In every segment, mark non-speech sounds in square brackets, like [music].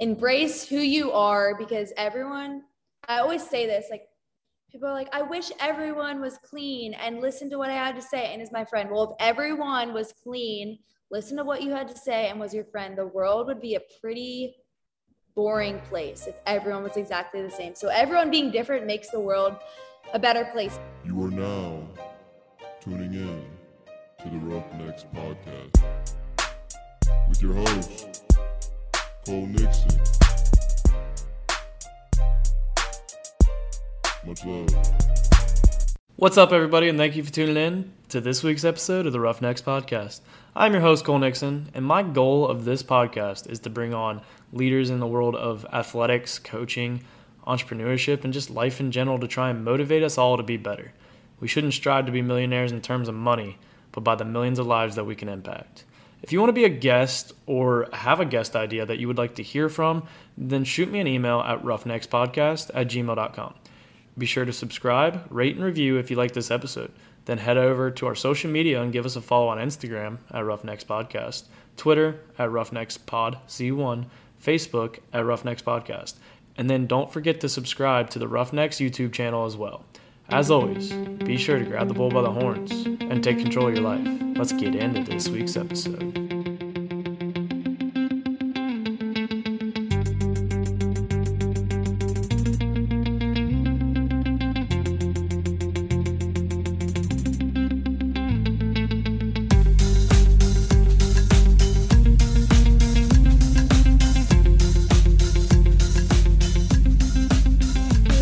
embrace who you are because everyone, I always say this like, people are like, I wish everyone was clean and listen to what I had to say. And is my friend, well, if everyone was clean, listen to what you had to say and was your friend, the world would be a pretty boring place if everyone was exactly the same. So everyone being different makes the world a better place. You are now tuning in to the Roughnecks Podcast with your host, Cole Nixon. Much love. What's up, everybody, and thank you for tuning in to this week's episode of the Roughnecks Podcast. I'm your host, Cole Nixon, and my goal of this podcast is to bring on leaders in the world of athletics, coaching, entrepreneurship, and just life in general to try and motivate us all to be better. We shouldn't strive to be millionaires in terms of money, but by the millions of lives that we can impact. If you want to be a guest or have a guest idea that you would like to hear from, then shoot me an email at roughneckspodcast at gmail.com. Be sure to subscribe, rate, and review if you like this episode. Then head over to our social media and give us a follow on Instagram at Roughnecks Podcast, Twitter at Roughnecks Pod C1, Facebook at Roughnecks Podcast. And then don't forget to subscribe to the Roughnecks YouTube channel as well. As always, be sure to grab the bull by the horns and take control of your life. Let's get into this week's episode.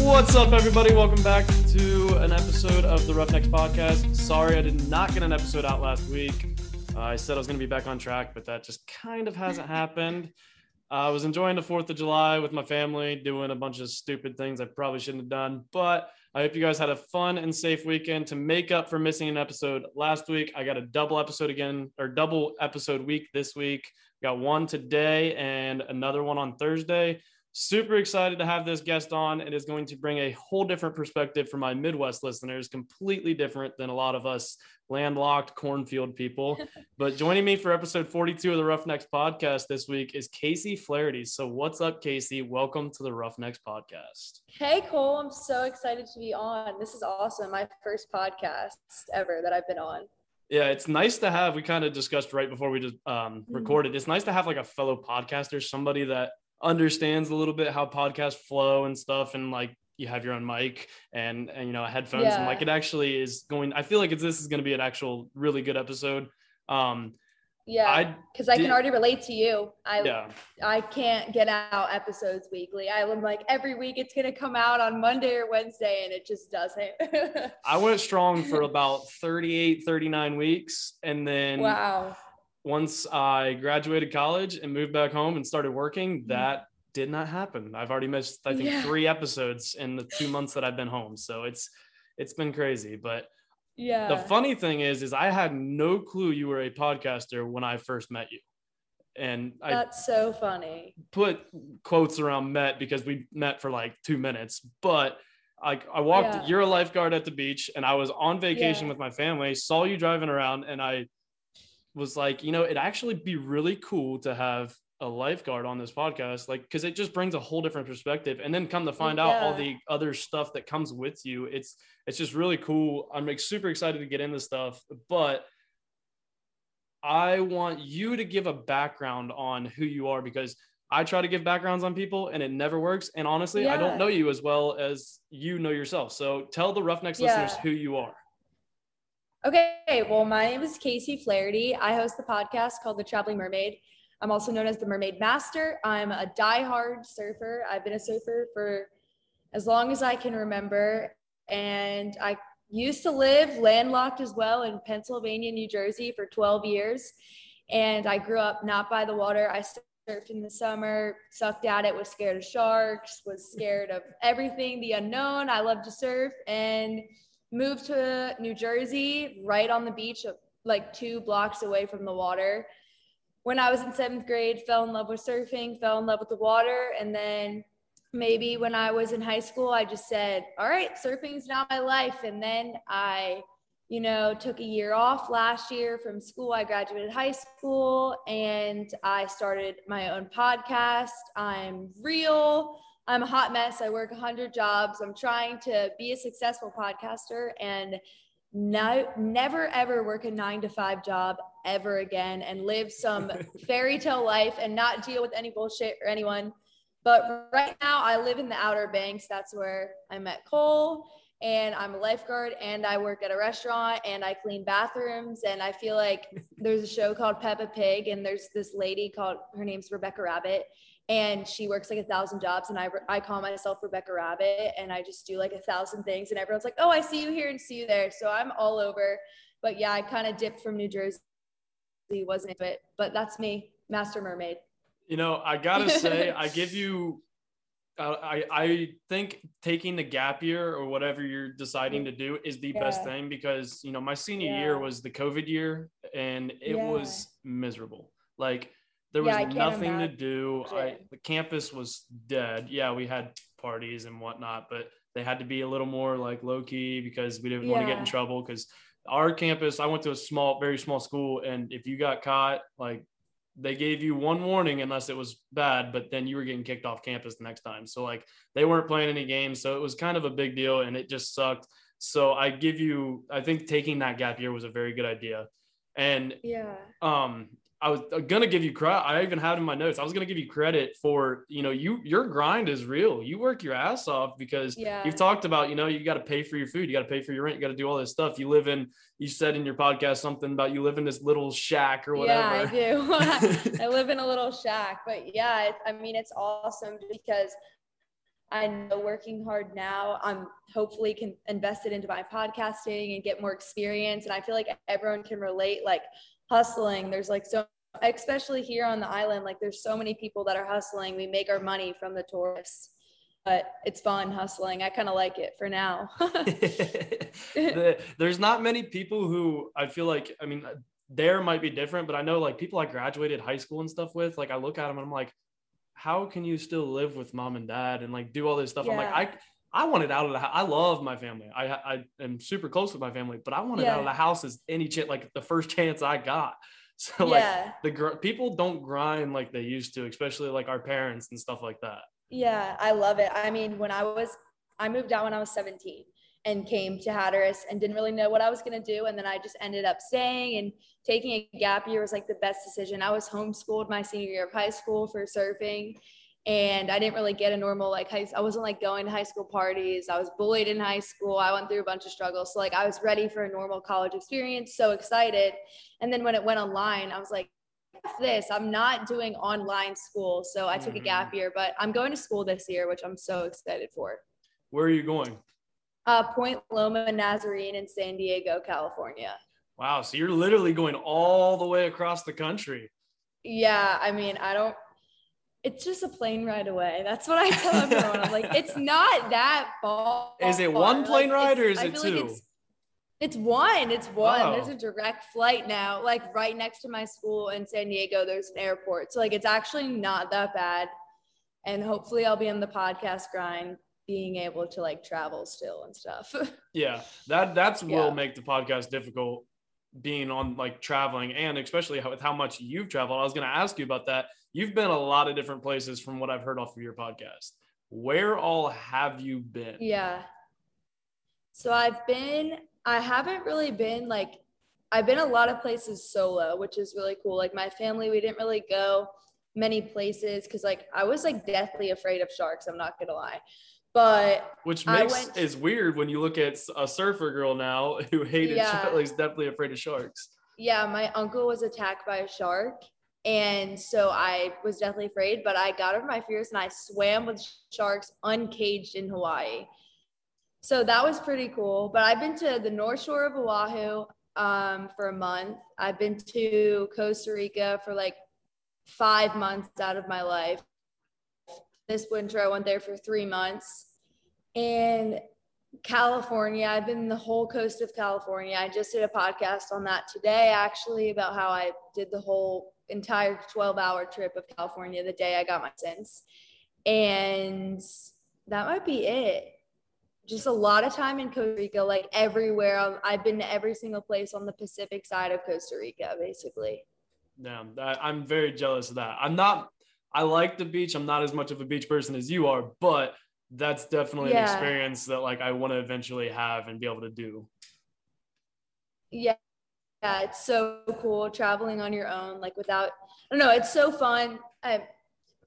What's up, everybody? Welcome back an episode of the Roughnecks Podcast. Sorry, I did not get an episode out last week. Uh, I said I was going to be back on track, but that just kind of hasn't happened. Uh, I was enjoying the 4th of July with my family, doing a bunch of stupid things I probably shouldn't have done. But I hope you guys had a fun and safe weekend to make up for missing an episode last week. I got a double episode again, or double episode week this week. Got one today and another one on Thursday. Super excited to have this guest on. It is going to bring a whole different perspective for my Midwest listeners, completely different than a lot of us landlocked cornfield people. [laughs] but joining me for episode 42 of the Roughnecks podcast this week is Casey Flaherty. So, what's up, Casey? Welcome to the Roughnecks podcast. Hey, Cole, I'm so excited to be on. This is awesome. My first podcast ever that I've been on. Yeah, it's nice to have. We kind of discussed right before we just um, recorded. It's nice to have like a fellow podcaster, somebody that understands a little bit how podcasts flow and stuff and like you have your own mic and and you know headphones Yeah. and like it actually is going i feel like it's, this is going to be an actual really good episode um Yeah, i because I did- can already relate to you. I yeah I can't get out episodes weekly. I'm like every week it's gonna come out on Monday or Wednesday, and it just doesn't. i went [laughs] strong for about 38 39 weeks and then wow. Once i graduated college and moved back home and started working that did not happen i've already missed i think Mm-hmm. Yeah. three episodes in the two months that i've been home so it's it's been crazy but Yeah. the funny thing is is i had no clue you were a podcaster when i first met you and i That's so funny. put quotes around met because we met for like two minutes but I, I walked Yeah. you're a lifeguard at the beach and i was on vacation Yeah. with my family saw you driving around and i was like you know it'd actually be really cool to have a lifeguard on this podcast like because it just brings a whole different perspective. And then come to find out all the other stuff that comes with you it's it's just really cool. I'm like super excited to get into stuff but i want you to give a background on who you are because i try to give backgrounds on people and it never works. And honestly i don't know you as well as you know yourself. So tell the roughnecks Yeah. listeners who you are Okay, well, my name is Casey Flaherty. I host the podcast called The Traveling Mermaid. I'm also known as the Mermaid Master. I'm a diehard surfer. I've been a surfer for as long as I can remember. And I used to live landlocked as well in Pennsylvania, New Jersey for 12 years. And I grew up not by the water. I surfed in the summer, sucked at it, was scared of sharks, was scared of everything, the unknown. I love to surf. And moved to New Jersey, right on the beach, uh, like two blocks away from the water. When I was in seventh grade, fell in love with surfing, fell in love with the water. And then maybe when I was in high school, I just said, all right, surfing's now my life. And then I you know, took a year off last year from school. I graduated high school and I started my own podcast. I'm real. I'm a hot mess. I work 100 jobs. I'm trying to be a successful podcaster and no, never ever work a nine to five job ever again and live some [laughs] fairy tale life and not deal with any bullshit or anyone. But right now, I live in the Outer Banks. That's where I met Cole and I'm a lifeguard and I work at a restaurant and I clean bathrooms and I feel like [laughs] there's a show called Peppa Pig and there's this lady called her name's Rebecca Rabbit and she works like a thousand jobs and I, I call myself Rebecca Rabbit and I just do like a thousand things and everyone's like oh I see you here and see you there so I'm all over but yeah I kind of dipped from New Jersey wasn't it but that's me Master Mermaid you know I gotta say I give you uh, I, I think taking the gap year or whatever you're deciding to do is the yeah. best thing because you know my senior yeah. year was the COVID year and it yeah. was miserable. Like there was nothing to do. I, the campus was dead. Yeah, we had parties and whatnot, but they had to be a little more like low key because we didn't want to get in trouble. Because our campus, I went to a small, very small school, and if you got caught, like they gave you one warning unless it was bad, but then you were getting kicked off campus the next time. So like they weren't playing any games, so it was kind of a big deal, and it just sucked. So I give you, I think taking that gap year was a very good idea, and yeah, um, I was uh, gonna give you credit. I even had in my notes. I was gonna give you credit for you know you your grind is real. You work your ass off because yeah. you've talked about you know you got to pay for your food, you got to pay for your rent, you got to do all this stuff. You live in. You said in your podcast something about you live in this little shack or whatever. Yeah, I do. [laughs] I [laughs] live in a little shack, but yeah, I mean it's awesome because I know working hard now, I'm hopefully can invest it into my podcasting and get more experience. And I feel like everyone can relate. Like hustling. There's like so, especially here on the island, like there's so many people that are hustling. We make our money from the tourists, but it's fun hustling. I kind of like it for now. [laughs] [laughs] there's not many people who I feel like, I mean, there might be different, but I know like people I graduated high school and stuff with, like I look at them and I'm like, how can you still live with mom and dad and like do all this stuff? Yeah. I'm like, I, I wanted out of the house. I love my family. I I am super close with my family, but I wanted yeah. out of the house as any chance, like the first [laughs] chance I got. [laughs] So like yeah. the gr- people don't grind like they used to, especially like our parents and stuff like that. Yeah, I love it. I mean, when I was, I moved out when I was 17 and came to Hatteras and didn't really know what I was going to do. And then I just ended up staying and taking a gap year was like the best decision. I was homeschooled my senior year of high school for surfing and I didn't really get a normal like high, I wasn't like going to high school parties. I was bullied in high school. I went through a bunch of struggles. So like I was ready for a normal college experience, so excited. And then when it went online, I was like, this, I'm not doing online school. So I took a gap mm-hmm. year, but I'm going to school this year, which I'm so excited for. Where are you going? Uh, Point Loma Nazarene in San Diego, California. Wow. So you're literally going all the way across the country. Yeah. I mean, I don't it's just a plane ride away. That's what I tell everyone. I'm like, it's not that far. Is it one plane like, ride or is it two? Like it's, it's, one. It's one. Oh. There's a direct flight now. Like right next to my school in San Diego, there's an airport. So like it's actually not that bad. And hopefully I'll be on the podcast grind being able to like travel still and stuff. [laughs] yeah. That that's yeah. will make the podcast difficult being on like traveling and especially with how much you've traveled. I was going to ask you about that You've been a lot of different places from what I've heard off of your podcast. Where all have you been? Yeah. So I've been, I haven't really been like, I've been a lot of places solo, which is really cool. Like my family, we didn't really go many places because like I was like deathly afraid of sharks. I'm not gonna lie. But which makes went, is weird when you look at a surfer girl now who hated yeah. sharks, [laughs] is definitely afraid of sharks. Yeah, my uncle was attacked by a shark and so I was definitely afraid, but I got over my fears and I swam with sharks uncaged in Hawaii. So that was pretty cool. But I've been to the North Shore of Oahu um, for a month. I've been to Costa Rica for like five months out of my life. This winter, I went there for three months. And California, I've been the whole coast of California. I just did a podcast on that today, actually, about how I did the whole entire 12 hour trip of California the day I got my sense. And that might be it. just a lot of time in Costa Rica, like everywhere. Um, I've been to every single place on the Pacific side of Costa Rica, basically. Yeah, I'm very jealous of that. I'm not. I like the beach. I'm not as much of a beach person as you are, but that's definitely yeah. an experience that like I want to eventually have and be able to do. Yeah. Yeah, it's so cool traveling on your own, like without, I don't know, it's so fun. I,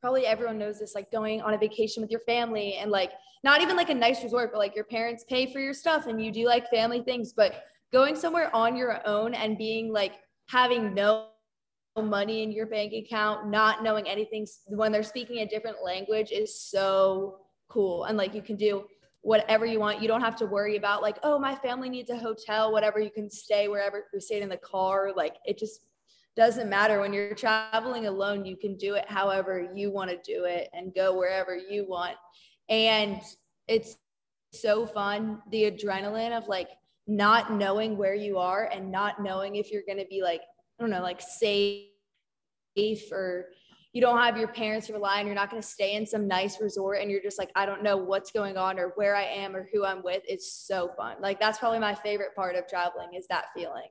probably everyone knows this, like going on a vacation with your family and like not even like a nice resort, but like your parents pay for your stuff and you do like family things, but going somewhere on your own and being like having no money in your bank account, not knowing anything when they're speaking a different language is so cool. And like you can do whatever you want. You don't have to worry about like, oh, my family needs a hotel, whatever. You can stay wherever you stayed in the car. Like it just doesn't matter when you're traveling alone. You can do it however you want to do it and go wherever you want. And it's so fun. The adrenaline of like not knowing where you are and not knowing if you're going to be like, I don't know, like safe or you don't have your parents to rely on. You're not going to stay in some nice resort and you're just like, I don't know what's going on or where I am or who I'm with. It's so fun. Like that's probably my favorite part of traveling is that feeling.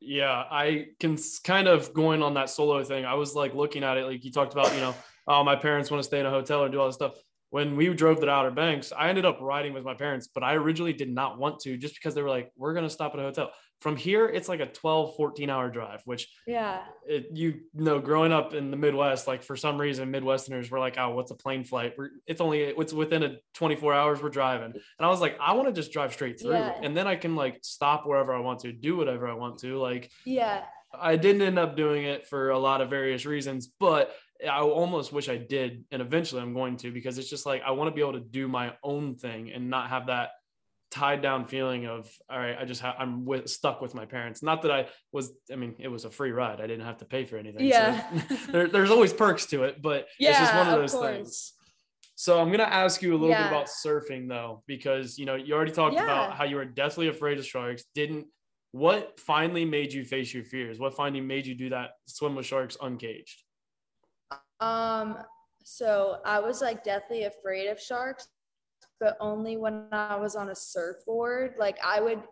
Yeah, I can kind of going on that solo thing. I was like looking at it, like you talked about, you know, [laughs] oh, my parents want to stay in a hotel and do all this stuff when we drove to the Outer Banks, I ended up riding with my parents, but I originally did not want to just because they were like, we're going to stop at a hotel. From here, it's like a 12, 14 hour drive, which, yeah, it, you know, growing up in the Midwest, like for some reason, Midwesterners were like, oh, what's a plane flight? We're, it's only, it's within a 24 hours we're driving. And I was like, I want to just drive straight through. Yeah. And then I can like stop wherever I want to, do whatever I want to. Like, yeah. I didn't end up doing it for a lot of various reasons, but I almost wish I did, and eventually I'm going to because it's just like I want to be able to do my own thing and not have that tied down feeling of all right, I just ha- I'm with, stuck with my parents. Not that I was, I mean, it was a free ride. I didn't have to pay for anything. Yeah, so [laughs] there, there's always perks to it, but yeah, it's just one of those of things. So I'm gonna ask you a little yeah. bit about surfing though, because you know you already talked yeah. about how you were deathly afraid of sharks. Didn't what finally made you face your fears? What finally made you do that swim with sharks uncaged? Um, so I was like deathly afraid of sharks, but only when I was on a surfboard. Like I would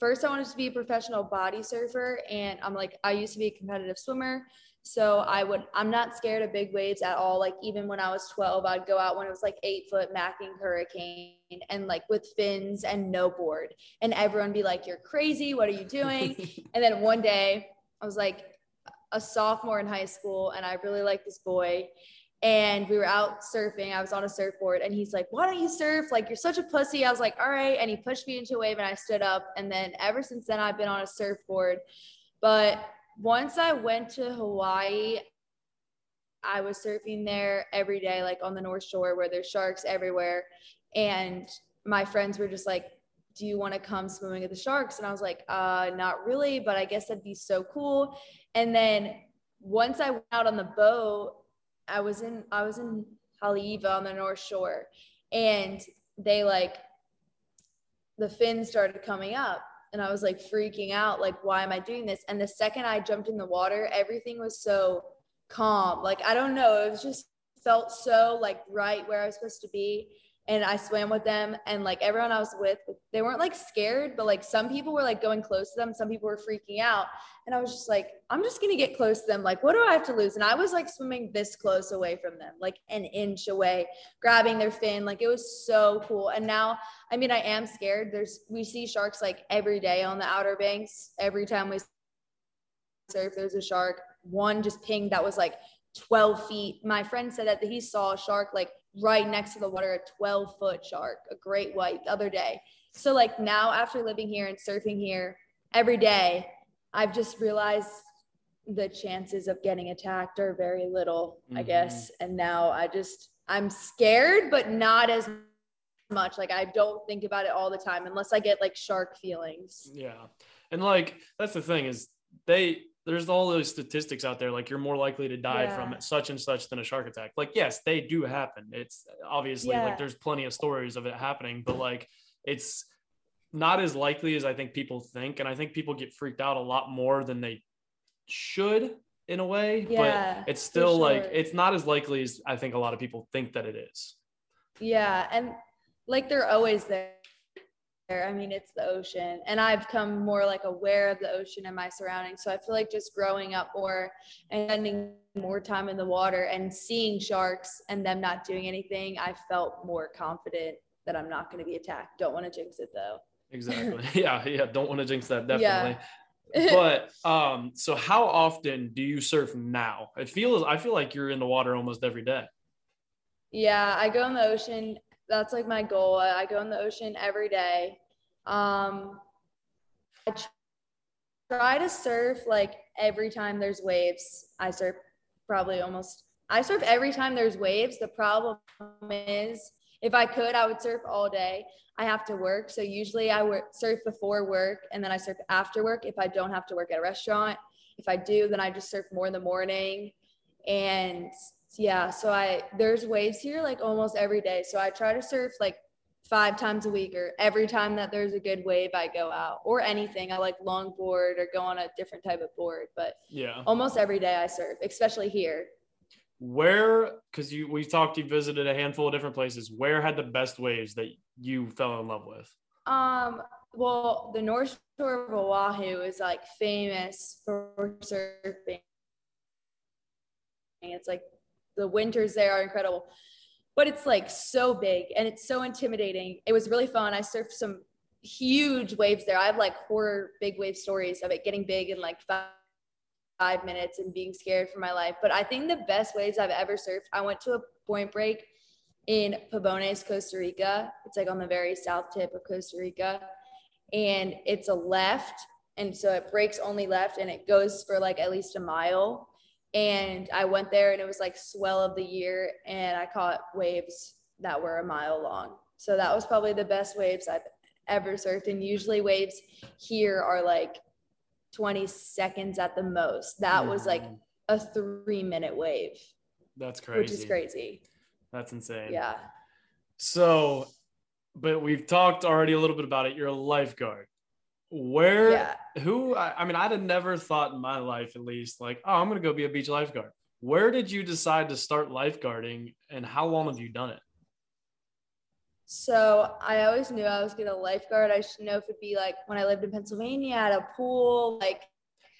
first I wanted to be a professional body surfer and I'm like I used to be a competitive swimmer. So I would I'm not scared of big waves at all. Like even when I was 12, I'd go out when it was like eight foot macking hurricane and like with fins and no board. And everyone be like, You're crazy, what are you doing? [laughs] and then one day I was like, a sophomore in high school and I really like this boy. And we were out surfing. I was on a surfboard and he's like, Why don't you surf? Like, you're such a pussy. I was like, All right. And he pushed me into a wave and I stood up. And then ever since then, I've been on a surfboard. But once I went to Hawaii, I was surfing there every day, like on the North Shore where there's sharks everywhere. And my friends were just like, do you want to come swimming with the sharks? And I was like, uh, not really, but I guess that'd be so cool. And then once I went out on the boat, I was in I was in Haleiwa on the North Shore, and they like the fins started coming up, and I was like freaking out, like why am I doing this? And the second I jumped in the water, everything was so calm. Like I don't know, it was just felt so like right where I was supposed to be and I swam with them and like everyone I was with they weren't like scared but like some people were like going close to them some people were freaking out and I was just like I'm just to get close to them like what do I have to lose? And I was like swimming this close away from them like an inch away grabbing their fin like it was so cool and now I mean I am scared there's we see sharks like every day on the outer banks every time we surf there's a shark one just pinged that was like 12 feet my friend said that he saw a shark like right next to the water, a 12 foot shark, a great white the other day. So, like now, after living here and surfing here every day, I've just realized the chances of getting attacked are very little, mm-hmm. I guess. And now I just, I'm scared, but not as much. Like, I don't think about it all the time unless I get like shark feelings. Yeah. And like, that's the thing is they, there's all those statistics out there like you're more likely to die yeah. from such and such than a shark attack like yes they do happen it's obviously yeah. like there's plenty of stories of it happening but like it's not as likely as i think people think and i think people get freaked out a lot more than they should in a way yeah, but it's still sure. like it's not as likely as i think a lot of people think that it is yeah and like they're always there I mean, it's the ocean. And I've come more like aware of the ocean and my surroundings. So I feel like just growing up more and spending more time in the water and seeing sharks and them not doing anything, I felt more confident that I'm not going to be attacked. Don't want to jinx it though. Exactly. [laughs] yeah. Yeah. Don't want to jinx that. Definitely. Yeah. [laughs] but um, so how often do you surf now? It feels I feel like you're in the water almost every day. Yeah, I go in the ocean that's like my goal. I go in the ocean every day. Um, I try to surf like every time there's waves. I surf probably almost. I surf every time there's waves. The problem is, if I could, I would surf all day. I have to work, so usually I work surf before work and then I surf after work. If I don't have to work at a restaurant, if I do, then I just surf more in the morning. And yeah, so I there's waves here like almost every day. So I try to surf like five times a week or every time that there's a good wave I go out or anything. I like longboard or go on a different type of board, but yeah. Almost every day I surf, especially here. Where cuz you we talked you visited a handful of different places. Where had the best waves that you fell in love with? Um well, the North Shore of Oahu is like famous for surfing. It's like the winters there are incredible but it's like so big and it's so intimidating it was really fun i surfed some huge waves there i have like horror big wave stories of it getting big in like five, five minutes and being scared for my life but i think the best waves i've ever surfed i went to a point break in Pavones, Costa Rica. It's like on the very south tip of Costa Rica. And it's a left. And so it breaks only left and it goes for like at least a mile and I went there and it was like swell of the year and I caught waves that were a mile long. So that was probably the best waves I've ever surfed. And usually waves here are like 20 seconds at the most. That was like mm. a three minute wave. That's crazy. Which is crazy. That's insane. Yeah. So, but we've talked already a little bit about it. You're a lifeguard where yeah. who I, I mean i'd have never thought in my life at least like oh i'm gonna go be a beach lifeguard. Where did you decide to start lifeguarding and how long have you done it? So i always knew i was gonna lifeguard. I should know if it'd be like when i lived in pennsylvania at a pool like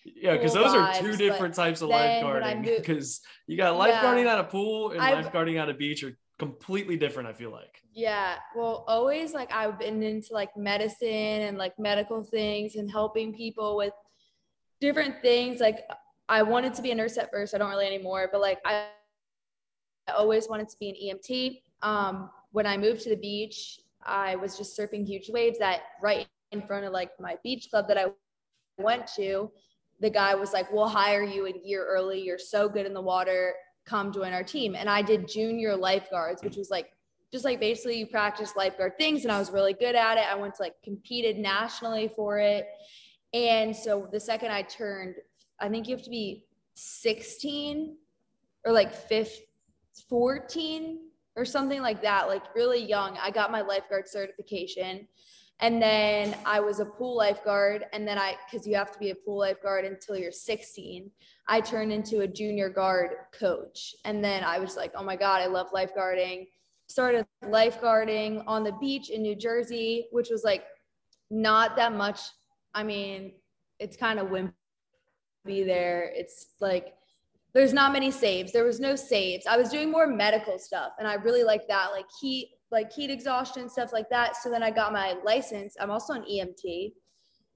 yeah because those vibes, are two different types of lifeguarding because [laughs] you got lifeguarding yeah, at a pool and I've, lifeguarding at a beach are completely different i feel like. Yeah well always like i've been into like medicine and like medical things and helping people with different things. Like i wanted to be a nurse at first i don't really anymore but like i, always wanted to be an emt um, when i moved to the beach i was just surfing huge waves that right in front of like my beach club that i went to the guy was like we'll hire you a year early you're so good in the water come join our team. And I did junior lifeguards, which was like just like basically you practice lifeguard things and I was really good at it. I went to like competed nationally for it. And so the second I turned, I think you have to be 16 or like 15, 14 or something like that, like really young. I got my lifeguard certification. And then I was a pool lifeguard. And then I, because you have to be a pool lifeguard until you're 16, I turned into a junior guard coach. And then I was like, oh my God, I love lifeguarding. Started lifeguarding on the beach in New Jersey, which was like not that much. I mean, it's kind of wimpy there. It's like, there's not many saves. There was no saves. I was doing more medical stuff and I really like that, like heat, like heat exhaustion, stuff like that. So then I got my license. I'm also an EMT.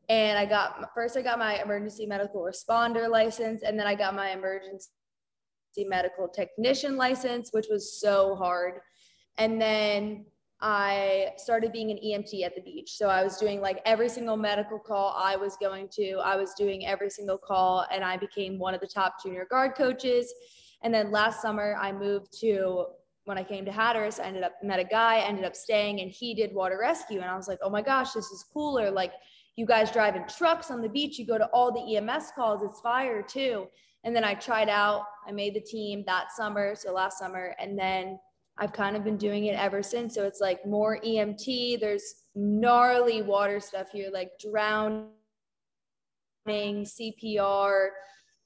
And I got first I got my emergency medical responder license and then I got my emergency medical technician license, which was so hard. And then I started being an EMT at the beach. So I was doing like every single medical call I was going to, I was doing every single call, and I became one of the top junior guard coaches. And then last summer, I moved to when I came to Hatteras, I ended up met a guy, ended up staying, and he did water rescue. And I was like, oh my gosh, this is cooler. Like you guys drive in trucks on the beach, you go to all the EMS calls, it's fire too. And then I tried out, I made the team that summer, so last summer, and then I've kind of been doing it ever since. So it's like more EMT, there's gnarly water stuff here, like drowning, CPR,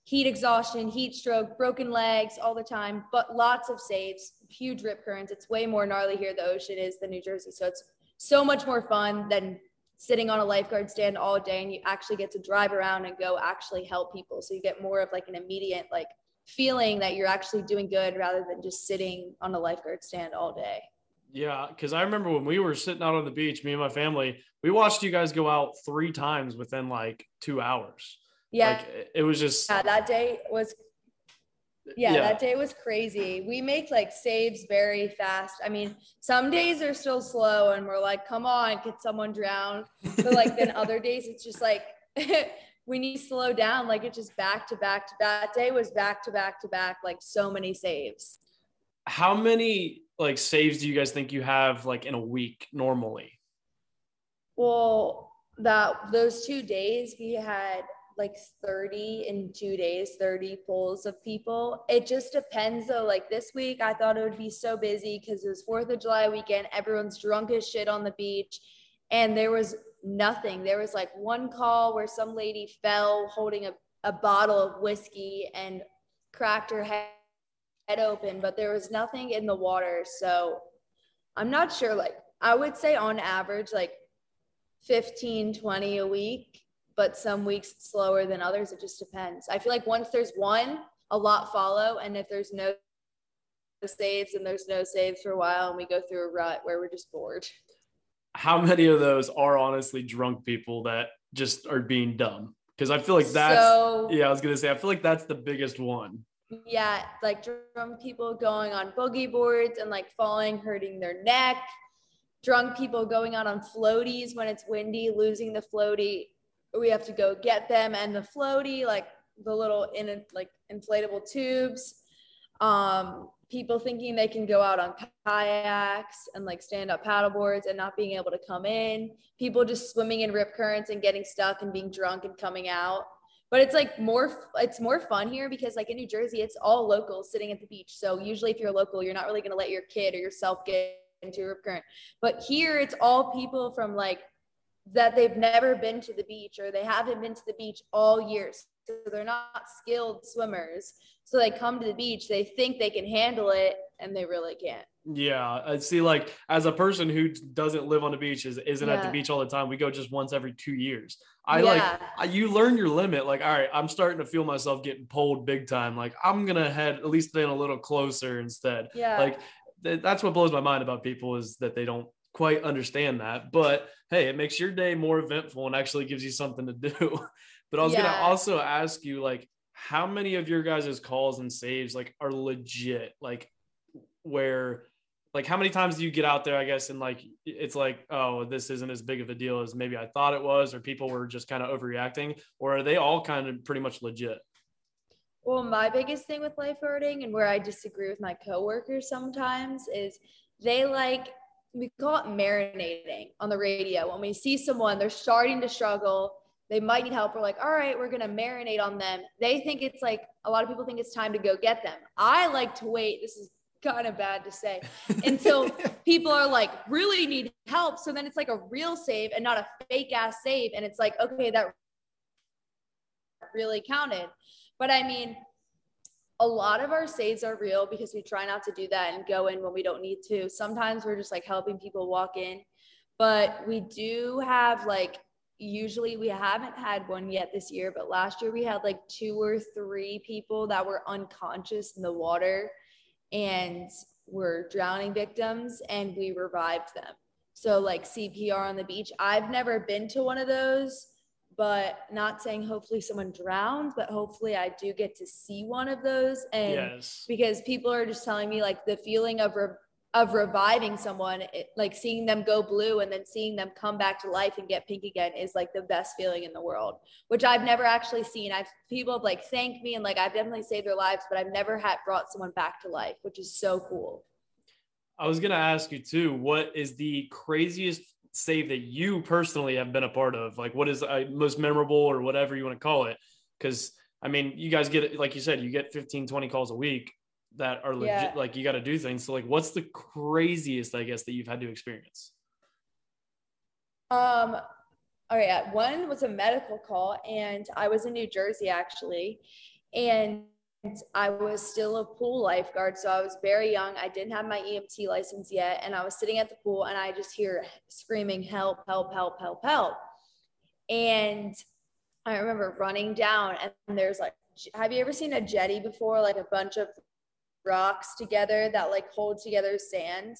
heat exhaustion, heat stroke, broken legs all the time, but lots of saves, huge rip currents. It's way more gnarly here, the ocean is than New Jersey. So it's so much more fun than sitting on a lifeguard stand all day and you actually get to drive around and go actually help people. So you get more of like an immediate like feeling that you're actually doing good rather than just sitting on a lifeguard stand all day. Yeah, because I remember when we were sitting out on the beach, me and my family, we watched you guys go out three times within like two hours. Yeah. Like it was just Yeah, that day was yeah, Yeah. that day was crazy. We make like saves very fast. I mean, some days are still slow and we're like, come on, get someone drown. But like then [laughs] other days it's just like [laughs] we need to slow down. Like it just back to back to that day was back to back to back, like so many saves. how many like saves do you guys think you have like in a week normally? Well, that those two days we had like 30 in two days, 30 pulls of people. It just depends though. Like this week, I thought it would be so busy because it was Fourth of July weekend. Everyone's drunk as shit on the beach. And there was nothing. There was like one call where some lady fell holding a, a bottle of whiskey and cracked her head head open, but there was nothing in the water. So I'm not sure. Like, I would say on average, like 15, 20 a week, but some weeks slower than others. It just depends. I feel like once there's one, a lot follow. And if there's no saves and there's no saves for a while and we go through a rut where we're just bored. How many of those are honestly drunk people that just are being dumb? Because I feel like that's so, yeah, I was gonna say I feel like that's the biggest one. yeah, like drunk people going on boogie boards and like falling, hurting their neck. Drunk people going out on floaties when it's windy, losing the floaty. We have to go get them and the floaty, like the little in like inflatable tubes. Um, people thinking they can go out on kayaks and like stand up paddle boards and not being able to come in. People just swimming in rip currents and getting stuck and being drunk and coming out but it's like more it's more fun here because like in new jersey it's all locals sitting at the beach so usually if you're local you're not really going to let your kid or yourself get into a rip current but here it's all people from like that they've never been to the beach or they haven't been to the beach all year so they're not skilled swimmers so they come to the beach they think they can handle it and they really can't Yeah, I see. Like as a person who doesn't live on the beach, is isn't at the beach all the time. We go just once every two years. I like I, you learn your limit. Like, all right, I'm starting to feel myself getting pulled big time. Like I'm gonna head at least then a little closer instead. yeah Like th- that's what blows my mind about people is that they don't quite understand that. But hey, it makes your day more eventful and actually gives you something to [laughs] do. but I was gonna also ask you like how many of your guys' calls and saves like are legit like where like how many times do you get out there i guess and like it's like oh this isn't as big of a deal as maybe i thought it was or people were just kind of overreacting or are they all kind of pretty much legit Well, my biggest thing with lifeguarding and where I disagree with my coworkers sometimes is they like we call it marinating on the radio. When we see someone, they're starting to struggle, they might need help. We're like, all right, we're gonna marinate on them. They think it's like a lot of people think it's time to go get them. I like to wait. This is kind of bad to say [laughs] until people are like really need help. So then it's like a real save and not a fake ass save. And it's like, okay, that really counted. But I mean, a lot of our saves are real because we try not to do that and go in when we don't need to. Sometimes we're just like helping people walk in, but we do have like, usually we haven't had one yet this year, but last year we had like two or three people that were unconscious in the water and were drowning victims and we revived them. So, like CPR on the beach. I've never been to one of those but not saying hopefully someone drowned, but hopefully I do get to see one of those. And yes because people are just telling me like the feeling of re- of reviving someone, it, like seeing them go blue and then seeing them come back to life and get pink again is like the best feeling in the world, which I've never actually seen. I've people have like thanked me and like I've definitely saved their lives, but I've never had brought someone back to life, which is so cool. i was gonna ask you too what is the craziest save that you personally have been a part of like what is uh, most memorable or whatever you want to call it. Because i mean you guys get like you said you get 15 20 calls a week that are legit Yeah. like you got to do things. So like what's the craziest i guess that you've had to experience? Um, all right, one was a medical call, and I was in New Jersey actually, and I was still a pool lifeguard. So I was very young. I didn't have my EMT license yet. And I was sitting at the pool and I just hear screaming, help, help, help, help, help. And I remember running down and there's like, have you ever seen a jetty before? Like a bunch of rocks together that like hold together sand.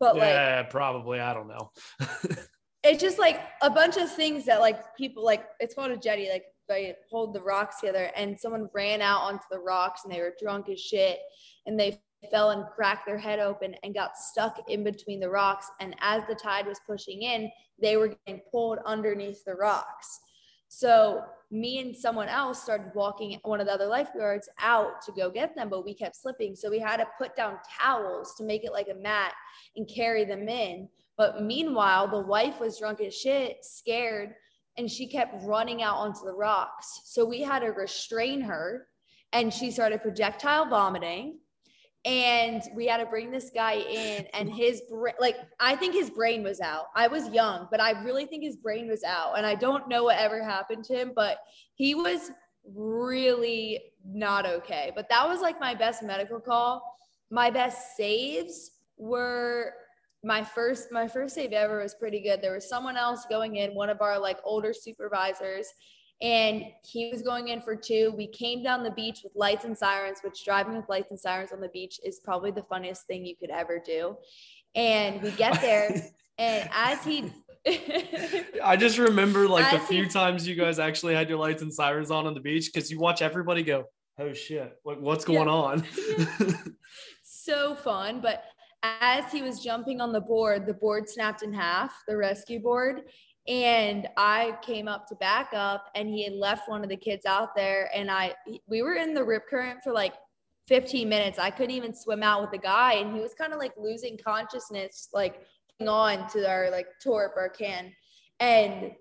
But yeah, like, probably. I don't know. [laughs] it's just like a bunch of things that like people like, it's called a jetty. Like they hold the rocks together and someone ran out onto the rocks and they were drunk as shit and they fell and cracked their head open and got stuck in between the rocks and as the tide was pushing in they were getting pulled underneath the rocks. So me and someone else started walking one of the other lifeguards out to go get them but we kept slipping so we had to put down towels to make it like a mat and carry them in. But meanwhile the wife was drunk as shit scared and she kept running out onto the rocks. So we had to restrain her and she started projectile vomiting. And we had to bring this guy in, and his brain, like, I think his brain was out. I was young, but I really think his brain was out. And I don't know what ever happened to him, but he was really not okay. But that was like my best medical call. My best saves were my first my first save ever was pretty good. There was someone else going in, one of our like older supervisors, and he was going in for two. We came down the beach with lights and sirens, which driving with lights and sirens on the beach is probably the funniest thing you could ever do. And we get there, [laughs] and as he I just remember like the few he, times you guys actually had your lights and sirens on on the beach because you watch everybody go, "Oh shit, like what's going yeah. on?" [laughs] so fun, but as he was jumping on the board, the board snapped in half, the rescue board. And I came up to back up, and he had left one of the kids out there. And I, we were in the rip current for like 15 minutes. I couldn't even swim out with the guy, and he was kind of like losing consciousness, like on to our like torp or can. And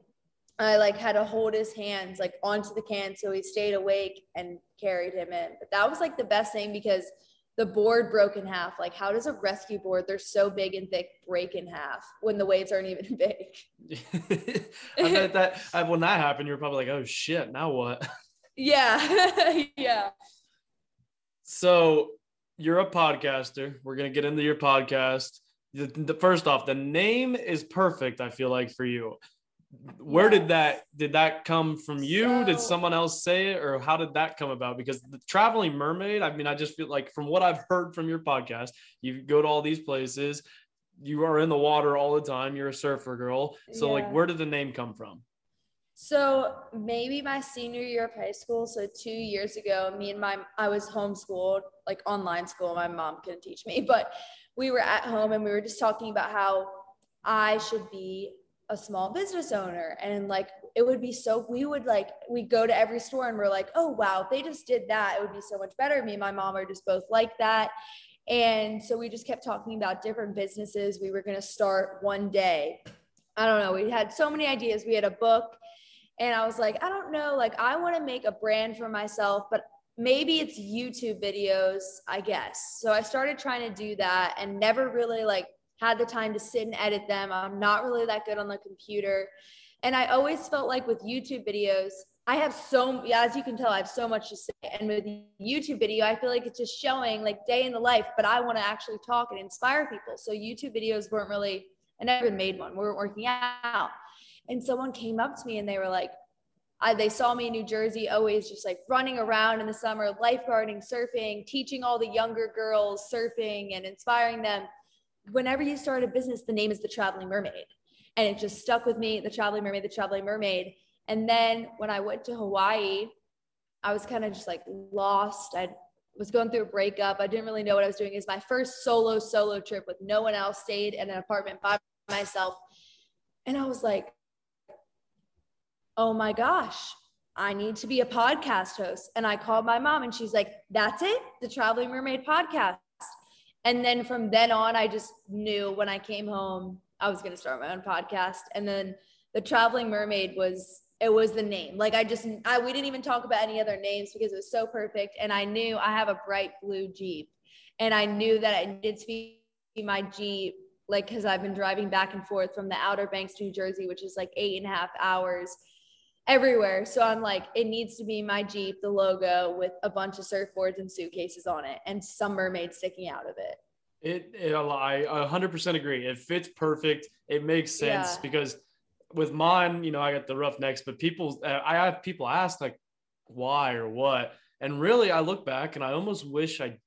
I like had to hold his hands like onto the can so he stayed awake and carried him in. But that was like the best thing because the board broke in half. Like, how does a rescue board, they're so big and thick, break in half when the waves aren't even [laughs] big? [laughs] I bet that when that happened, you're probably like, oh shit, now what? [laughs] Yeah. yeah. So you're a podcaster. We're going to get into your podcast. The, the, first off, the name is perfect, I feel like, for you where yes. did that did that come from you? So, did someone else say it or how did that come about? Because the traveling mermaid i mean i just feel like from what i've heard from your podcast you go to all these places you are in the water all the time you're a surfer girl. So yeah. like where did the name come from? So maybe my senior year of high school so two years ago me and my i was homeschooled like online school. My mom couldn't teach me [laughs] but we were at home and we were just talking about how i should be a small business owner and like it would be so we would like we go to every store and we're like oh wow they just did that it would be so much better. Me and my mom are just both like that. And so we just kept talking about different businesses we were going to start one day. I don't know we had so many ideas. We had a book and i was like i don't know like i want to make a brand for myself but maybe it's youtube videos i guess. So i started trying to do that and never really like had the time to sit and edit them. I'm not really that good on the computer. And I always felt like with YouTube videos, I have so, yeah, as you can tell, I have so much to say. And with YouTube video, I feel like it's just showing like day in the life, but I want to actually talk and inspire people. So YouTube videos weren't really, I never made one. We weren't working out. And someone came up to me and they were like, I, they saw me in New Jersey, always just like running around in the summer, lifeguarding, surfing, teaching all the younger girls surfing and inspiring them whenever you start a business, the name is the Traveling Mermaid. And it just stuck with me, the Traveling Mermaid, the Traveling Mermaid. And then when I went to Hawaii, I was kind of just like lost. I was going through a breakup. I didn't really know what I was doing. It was my first solo, solo trip with no one else, stayed in an apartment by myself. And I was like, oh my gosh, I need to be a podcast host. And I called my mom and she's like, that's it, the Traveling Mermaid podcast and then from then on, I just knew when I came home, I was going to start my own podcast. And then the traveling mermaid was, it was the name. Like I just, I, we didn't even talk about any other names because it was so perfect. And I knew I have a bright blue Jeep and I knew that it needed to be my Jeep like because I've been driving back and forth from the Outer Banks, New Jersey, which is like eight and a half hours. Everywhere. So I'm like, it needs to be my Jeep, the logo with a bunch of surfboards and suitcases on it and some mermaid sticking out of it. It, it I 100% agree. It fits perfect. It makes sense Yeah. because with mine, you know, I got the rough necks, but people, I have people ask like why or what. And really, I look back and I almost wish I,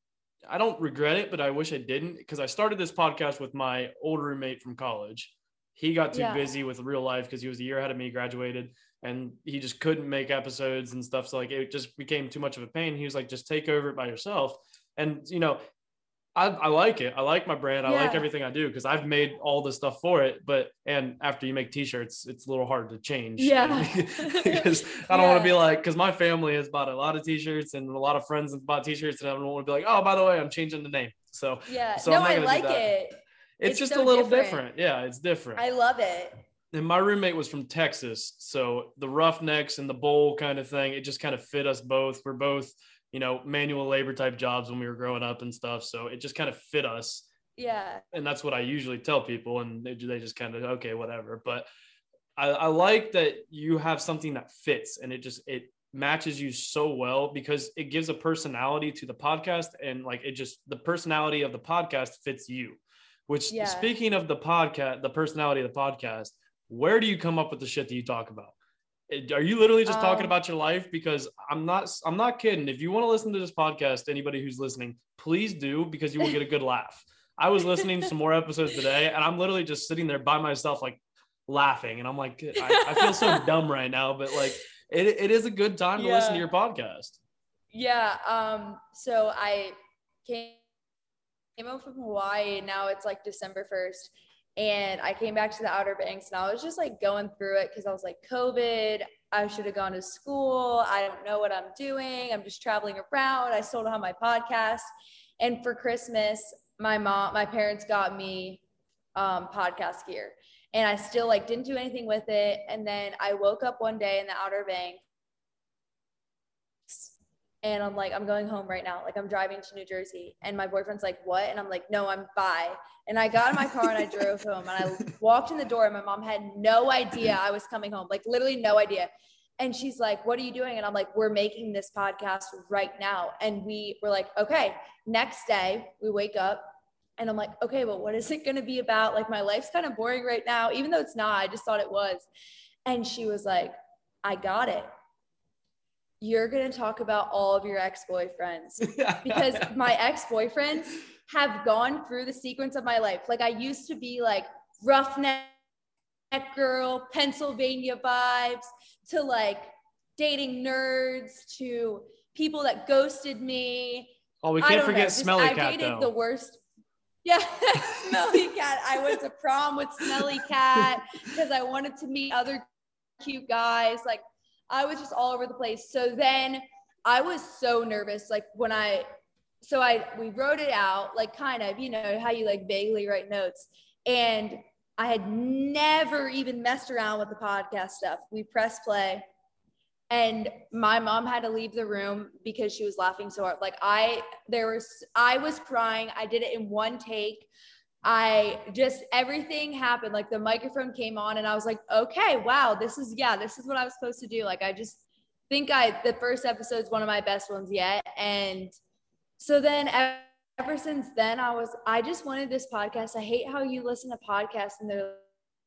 I don't regret it, but I wish I didn't because I started this podcast with my old roommate from college. He got too Yeah. busy with real life because he was a year ahead of me, graduated, and he just couldn't make episodes and stuff. So like it just became too much of a pain. He was like, just take over it by yourself. And you know, I, I like it. I like my brand. I like everything I do because I've made all the stuff for it. But and after you make t-shirts, it's a little hard to change. Yeah. [laughs] because I don't [laughs] want to be like because my family has bought a lot of t-shirts and a lot of friends have bought t-shirts and I don't want to be like, oh, by the way, I'm changing the name. So Yeah. So no, I'm not I like it. it's, It's just so a little different. different. Yeah, it's different. I love it. And my roommate was from Texas, so the roughnecks and the bowl kind of thing, it just kind of fit us both. We're both, you know, manual labor type jobs when we were growing up and stuff, so it just kind of fit us. Yeah. And that's what I usually tell people, and they, they just kind of okay, whatever. But I, I like that you have something that fits, and it just it matches you so well because it gives a personality to the podcast, and like it just the personality of the podcast fits you. Which Yeah. speaking of the podcast, the personality of the podcast, where do you come up with the shit that you talk about? Are you literally just talking Um, about your life? Because I'm not, I'm not kidding. If you want to listen to this podcast, anybody who's listening, please do because you will get a good laugh. I was listening to some more episodes today, and I'm literally just sitting there by myself, like laughing, and I'm like, I, I feel so [laughs] dumb right now, but like, it, it is a good time to listen to your podcast. Yeah. Um, so I came came home from Hawaii now it's like December 1st. And I came back to the Outer Banks and I was just like going through it because I was like, COVID, I should have gone to school. I don't know what I'm doing. I'm just traveling around. I don't have my podcast. And for Christmas, my mom, my parents got me um, podcast gear. And I still like didn't do anything with it. And then I woke up one day in the Outer Banks and I'm like, I'm going home right now. Like I'm driving to New Jersey. And my boyfriend's like, what? And I'm like, no, I'm bye. And I got in my car and I drove home and I [laughs] walked in the door and my mom had no idea I was coming home, like literally no idea. And she's like, what are you doing? And I'm like, we're making this podcast right now. And we were like, okay, next day we wake up and I'm like, okay, well, what is it going to be about? Like my life's kind of boring right now, even though it's not, I just thought it was. And she was like, I got it you're going to talk about all of your ex-boyfriends [laughs] because my ex-boyfriends have gone through the sequence of my life. Like I used to be like roughneck girl, Pennsylvania vibes to like dating nerds to people that ghosted me. oh, we can't don't know, forget just- Smelly I Cat dated though. the worst. Yeah, [laughs] Smelly Cat. I went to prom with Smelly Cat because I wanted to meet other cute guys. Like I was just all over the place. So then I was so nervous. Like when I, so I, we wrote it out, like kind of, you know, how you like vaguely write notes. And I had never even messed around with the podcast stuff. We press play and my mom had to leave the room because she was laughing so hard. Like I, there was, I was crying. I did it in one take. I just everything happened. Like the microphone came on, and I was like, okay, wow, this is yeah, this is what I was supposed to do. Like I just think I the first episode is one of my best ones yet. And so then ev- ever since then, I was I just wanted this podcast. I hate how you listen to podcasts and they're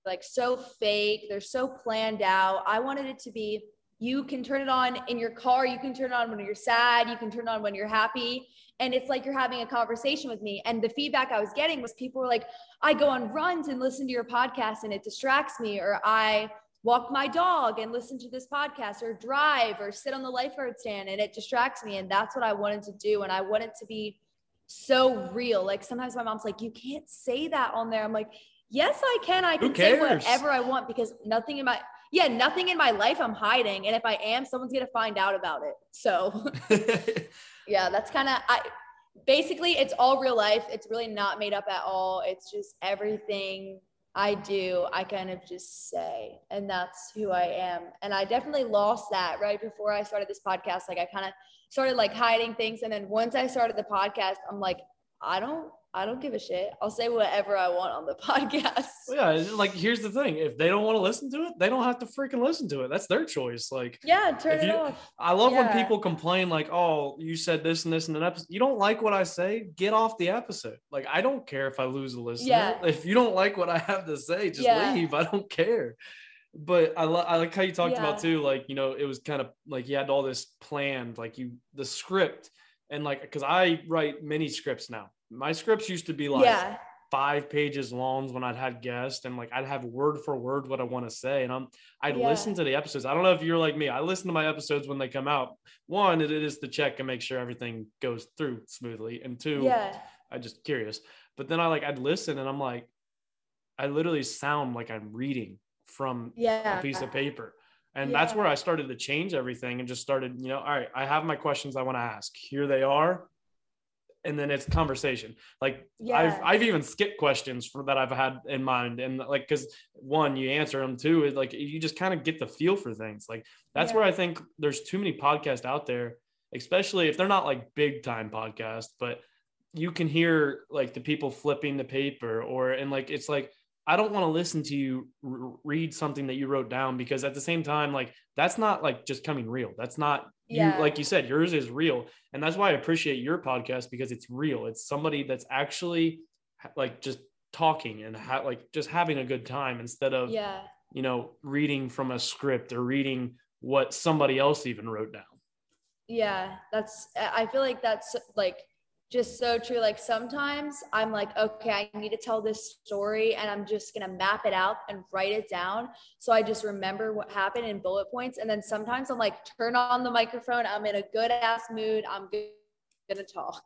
like so fake, they're so planned out. I wanted it to be you can turn it on in your car, you can turn it on when you're sad, you can turn it on when you're happy and it's like you're having a conversation with me. And the feedback i was getting was people were like i go on runs and listen to your podcast and it distracts me. Or i walk my dog and listen to this podcast or drive or sit on the lifeguard stand and it distracts me. And that's what i wanted to do. And i wanted to be so real. Like sometimes my mom's like you can't say that on there. I'm like yes i can. I can say whatever i want because nothing in my yeah nothing in my life i'm hiding. And if i am someone's gonna find out about it. So [laughs] [laughs] yeah that's kind of i basically it's all real life. It's really not made up at all. It's just everything i do i kind of just say and that's who i am. And i definitely lost that right before i started this podcast. Like i kind of started like hiding things and then once i started the podcast i'm like I don't I don't give a shit. I'll say whatever I want on the [laughs] podcast. Well, yeah, like here's the thing: if they don't want to listen to it, they don't have to freaking listen to it. That's their choice. Like, yeah, turn it you- off. I love when people complain, like, "Oh, you said this and this in an episode." You don't like what I say? Get off the episode. Like, I don't care if I lose a listener. Yeah. If you don't like what I have to say, just Yeah. leave. I don't care. But I, lo- I like how you talked about too. Like, you know, it was kind of like you had all this planned, like you the script, and like because I write mini scripts now. My scripts used to be like yeah. five pages long when I'd had guests and like I'd have word for word what I want to say. And I'm I'd Yeah. listen to the episodes. I don't know if you're like me. I listen to my episodes when they come out. One, it is to check and make sure everything goes through smoothly. And two, Yeah. I just curious. But then I like I'd listen and I'm like, I literally sound like I'm reading from Yeah. a piece of paper. And that's where I started to change everything and just started, you know, all right, I have my questions I want to ask. Here they are. And then it's conversation. Like Yeah. I've I've even skipped questions for that I've had in mind. And like because one, you answer them, two, is like you just kind of get the feel for things. Like that's Yeah. where I think there's too many podcasts out there, especially if they're not like big time podcasts, but you can hear like the people flipping the paper or and like it's like I don't want to listen to you read something that you wrote down because at the same time, like that's not like just coming real. That's not Yeah. you, like you said, yours is real. And that's why I appreciate your podcast because it's real. It's somebody that's actually like just talking and ha- like just having a good time instead of, Yeah. you know, reading from a script or reading what somebody else even wrote down. Yeah, that's I feel like that's like just so true. Like sometimes I'm like, okay, I need to tell this story and I'm just gonna map it out and write it down. So I just remember what happened in bullet points. And then sometimes I'm like, turn on the microphone, I'm in a good ass mood, I'm gonna talk.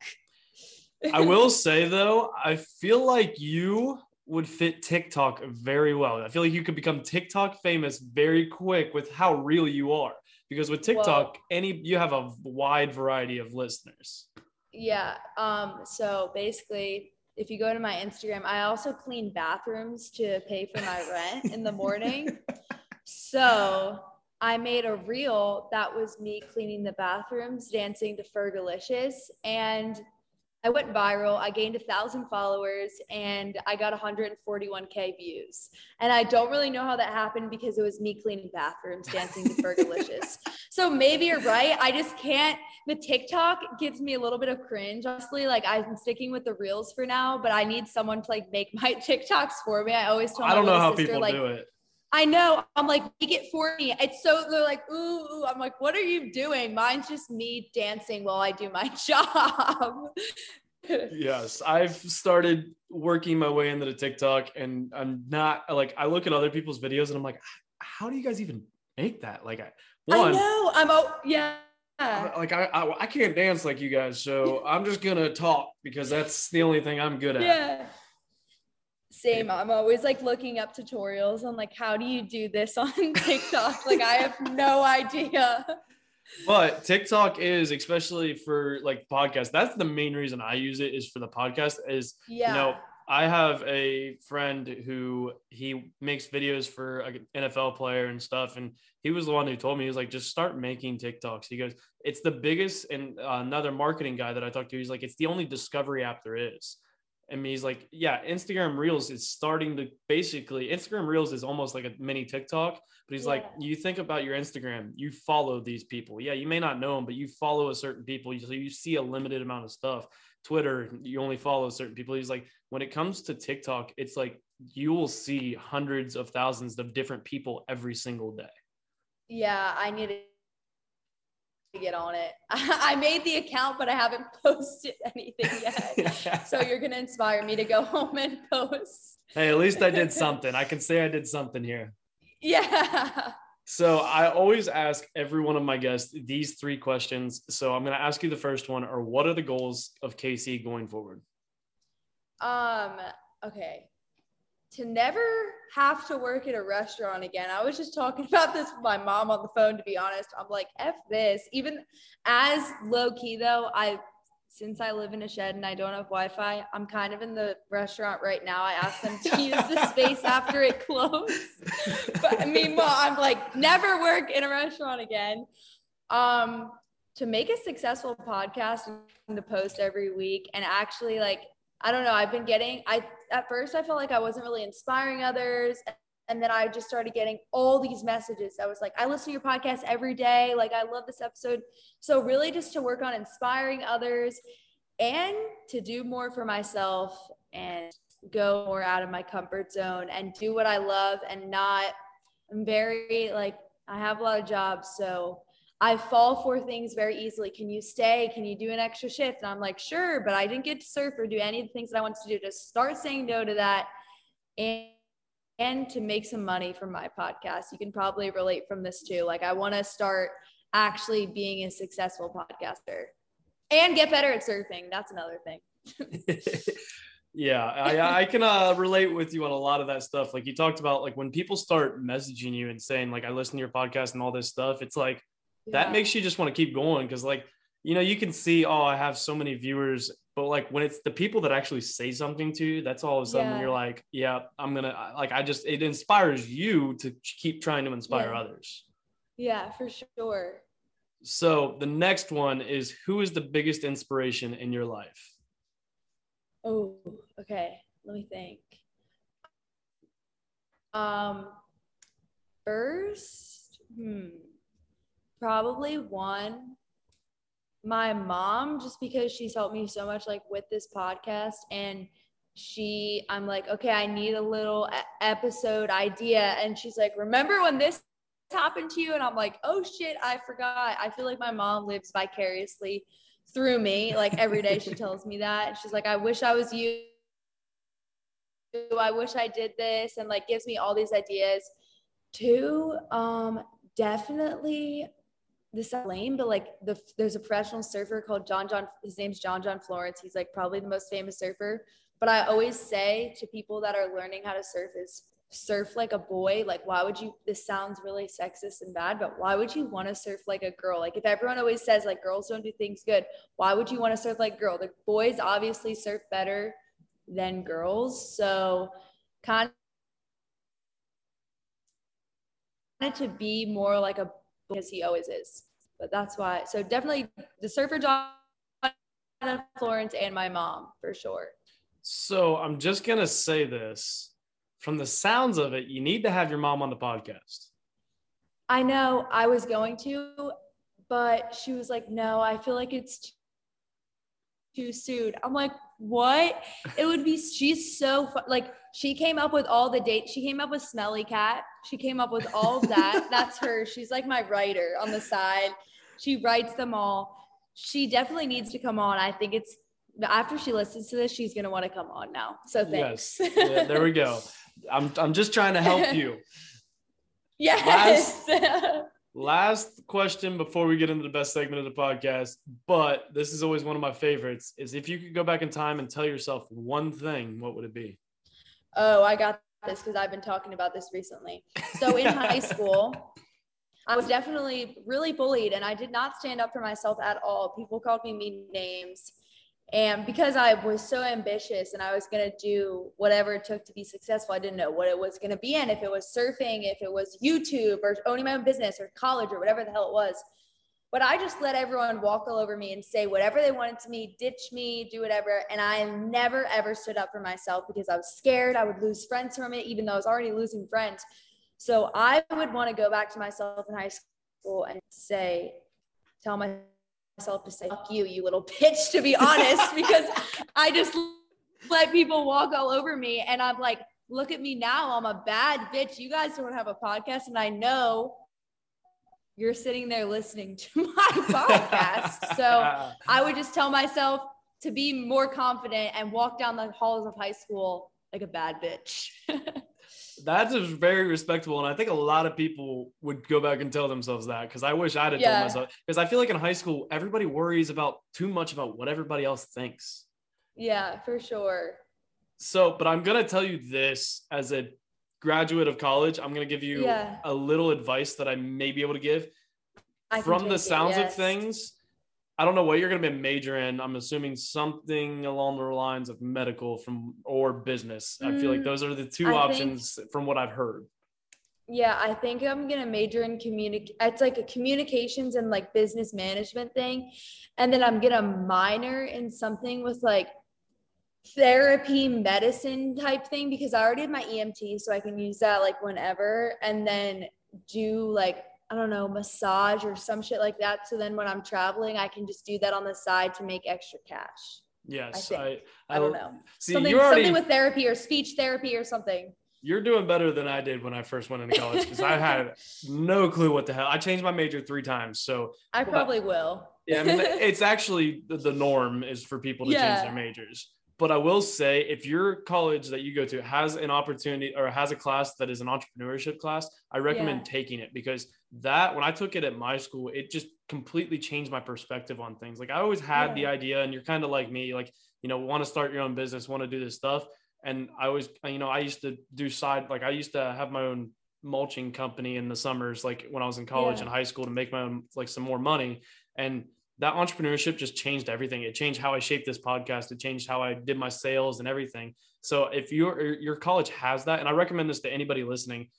I will [laughs] say though, I feel like you would fit TikTok very well. I feel like you could become TikTok famous very quick with how real you are. Because with TikTok, any you have a wide variety of listeners. Yeah. Um, so basically, if you go to my Instagram, I also clean bathrooms to pay for my rent in the morning. [laughs] So I made a reel that was me cleaning the bathrooms, dancing to Fergalicious, and I went viral. I gained a thousand followers and I got 141k views. And I don't really know how that happened because it was me cleaning bathrooms, dancing to Fergalicious. [laughs] so maybe you're right. I just can't. The TikTok gives me a little bit of cringe. Honestly, like I'm sticking with the reels for now, but I need someone to like make my [laughs] TikToks for me. I always tell I don't know how sister, people like, do it. I know. I'm like, make it for me. It's so they're like, ooh, ooh. I'm like, what are you doing? Mine's just me dancing while I do my [laughs] job. Yes, I've started working my way into the TikTok, and I'm not like I look at other people's videos, and I'm like, how do you guys even make that? Like, I, I know. I'm oh yeah. like I, I I can't dance like you guys, so I'm just gonna talk because that's the only thing I'm good at. Yeah. Same. I'm always like looking up tutorials on like how do you do this on [laughs] TikTok? like I have no idea. But TikTok is especially for like podcasts. That's the main reason I use it is for the podcast. Is Yeah. you know I have a friend who he makes videos for an NFL player and stuff, and he was the one who told me he was like, just start making TikToks. He goes, it's the biggest, and uh, another marketing guy that I talked to, he's like, it's the only discovery app there is. And he's like, yeah, Instagram Reels is starting to basically Instagram Reels is almost like a mini TikTok. But he's like, you think about your Instagram, you follow these people. Yeah, you may not know them, but you follow a certain people, so you see a limited amount of stuff. Twitter, you only follow certain people. He's like, when it comes to TikTok, it's like you will see hundreds of thousands of different people every single day. Yeah, I need to get on it. [laughs] I made the account, but I haven't [laughs] posted anything yet. [laughs] so you're gonna inspire me to go home and post. hey, at least I did something. I can say I did something here. Yeah. So I always ask every one of my guests these three questions. So I'm going to ask you the first one, or what are the goals of Casey going forward? Um, okay. To never have to work at a restaurant again. I was just talking [laughs] about this with my mom on the phone, to be honest. I'm like, F this. Even as low key though, I since I live in a shed and I don't have Wi-Fi, I'm kind of in the restaurant right now. I asked them to use the [laughs] space after it closed. [laughs] But meanwhile, I'm like, never work in a restaurant again. Um, to make a successful podcast and to post every week and actually like I don't know, I've been getting I at first I felt like I wasn't really inspiring others and then I just started getting all these messages. I was like, I listen to your podcast every day. Like, I love this episode. So, really, just to work on inspiring others and to do more for myself and go more out of my comfort zone and do what I love and not, I'm very like, I have a lot of jobs. So, I fall for things very easily. Can you stay? Can you do an extra shift? And I'm like, sure, but I didn't get to surf or do any of the things that I wanted to do. Just start saying no to that. And and to make some money from my podcast. You can probably relate from this too. Like, I want to start actually being a successful podcaster and get better at surfing. That's another thing. [laughs] yeah, I, I can uh, relate with you on a lot of that stuff. Like you talked about, like when people start messaging you and saying, like, I listen to your podcast and all this stuff, it's like yeah. that makes you just want to keep going because, like, you know, you can see, oh, I have so many viewers but like when it's the people that actually say something to you that's all of a sudden yeah. you're like yeah i'm gonna like i just it inspires you to keep trying to inspire yeah. others yeah for sure so the next one is who is the biggest inspiration in your life oh okay let me think um first hmm probably one my mom just because she's helped me so much like with this podcast. And she i'm like okay i need a little episode idea. And she's like remember when this happened to you? And i'm like oh shit i forgot. I feel like my mom lives vicariously through me. Like every day she [laughs] tells me that. She's like i wish i was you. I wish i did this. And like gives me all these ideas two um definitely this lame, but like the there's a professional surfer called John John. His name's John John Florence. He's like probably the most famous surfer. But I always say to people that are learning how to surf is surf like a boy. Like, why would you? This sounds really sexist and bad, but why would you want to surf like a girl? Like, if everyone always says like girls don't do things good, why would you want to surf like a girl? The boys obviously surf better than girls, so kind of to be more like a because he always is. But that's why. So definitely the surfer John Florence and my mom for sure. So I'm just gonna say this. From the sounds of it, you need to have your mom on the podcast. I know I was going to, but she was like, no, I feel like it's too soon. I'm like, what? It would be, she's so. Like, she came up with all the dates. She came up with Smelly Cat. She came up with all of that. [laughs] That's her. She's like my writer on the side. She writes them all. She definitely needs to come on. I think it's after she listens to this, she's gonna want to come on now. So thanks. Yes. Yeah, there we go. I'm I'm just trying to help you. [laughs] yes. Last, [laughs] last question before we get into the best segment of the podcast, but this is always one of my favorites. Is if you could go back in time and tell yourself one thing, what would it be? Oh, I got this because I've been talking about this recently. So in [laughs] high school, I was definitely really bullied and I did not stand up for myself at all. People called me mean names. And because I was so ambitious and I was going to do whatever it took to be successful, I didn't know what it was going to be in. If it was surfing, if it was YouTube or owning my own business or college or whatever the hell it was. But I just let everyone walk all over me and say whatever they wanted to me, ditch me, do whatever. And I never, ever stood up for myself because I was scared I would lose friends from it, even though I was already losing friends. So I would want to go back to myself in high school and say, tell myself to say, fuck you, you little bitch, to be honest, [laughs] because I just let people walk all over me. And I'm like, look at me now. I'm a bad bitch. You guys don't have a podcast. And I know you're sitting there listening to [laughs] my podcast. so [laughs] I would just tell myself to be more confident and walk down the halls of high school like a bad bitch. [laughs] That's very respectable. And I think a lot of people would go back and tell themselves that because I wish I'd have yeah. told myself. Because I feel like in high school, everybody worries about too much about what everybody else thinks. Yeah, for sure. So, but I'm going to tell you this as a graduate of college, I'm going to give you yeah. a little advice that I may be able to give. From the sounds it, yes. of things, I don't know what you're going to be a major in. I'm assuming something along the lines of medical from or business. Mm, I feel like mm, those are the two I options think, from what I've heard. Yeah, I think I'm gonna major in communic. It's like a communications and like business management thing, and then I'm gonna minor in something with like therapy medicine type thing because I already have my EMT, so I can use that like whenever, and then do like I don't know massage or some shit like that. So then when I'm traveling, I can just do that on the side to make extra cash. Yes, I I, think. I don't know. See, something already something with therapy or speech therapy or something. you're doing better than I did when I first went into college because I had no clue what the hell. I changed my major three times, so I probably will. yeah, I mean, it's actually the, the norm is for people to change their majors. But I will say, if your college that you go to has an opportunity or has a class that is an entrepreneurship class, I recommend Yeah. taking it because that when I took it at my school, it just completely changed my perspective on things. Like I always had the idea, and you're kind of like me, like you know, want to start your own business, want to do this stuff. And I always, you know, I used to do side, like I used to have my own mulching company in the summers, like when I was in college Yeah. and high school to make my own, like some more money. And that entrepreneurship just changed everything. It changed how I shaped this podcast. It changed how I did my sales and everything. So if your your college has that, and I recommend this to anybody listening,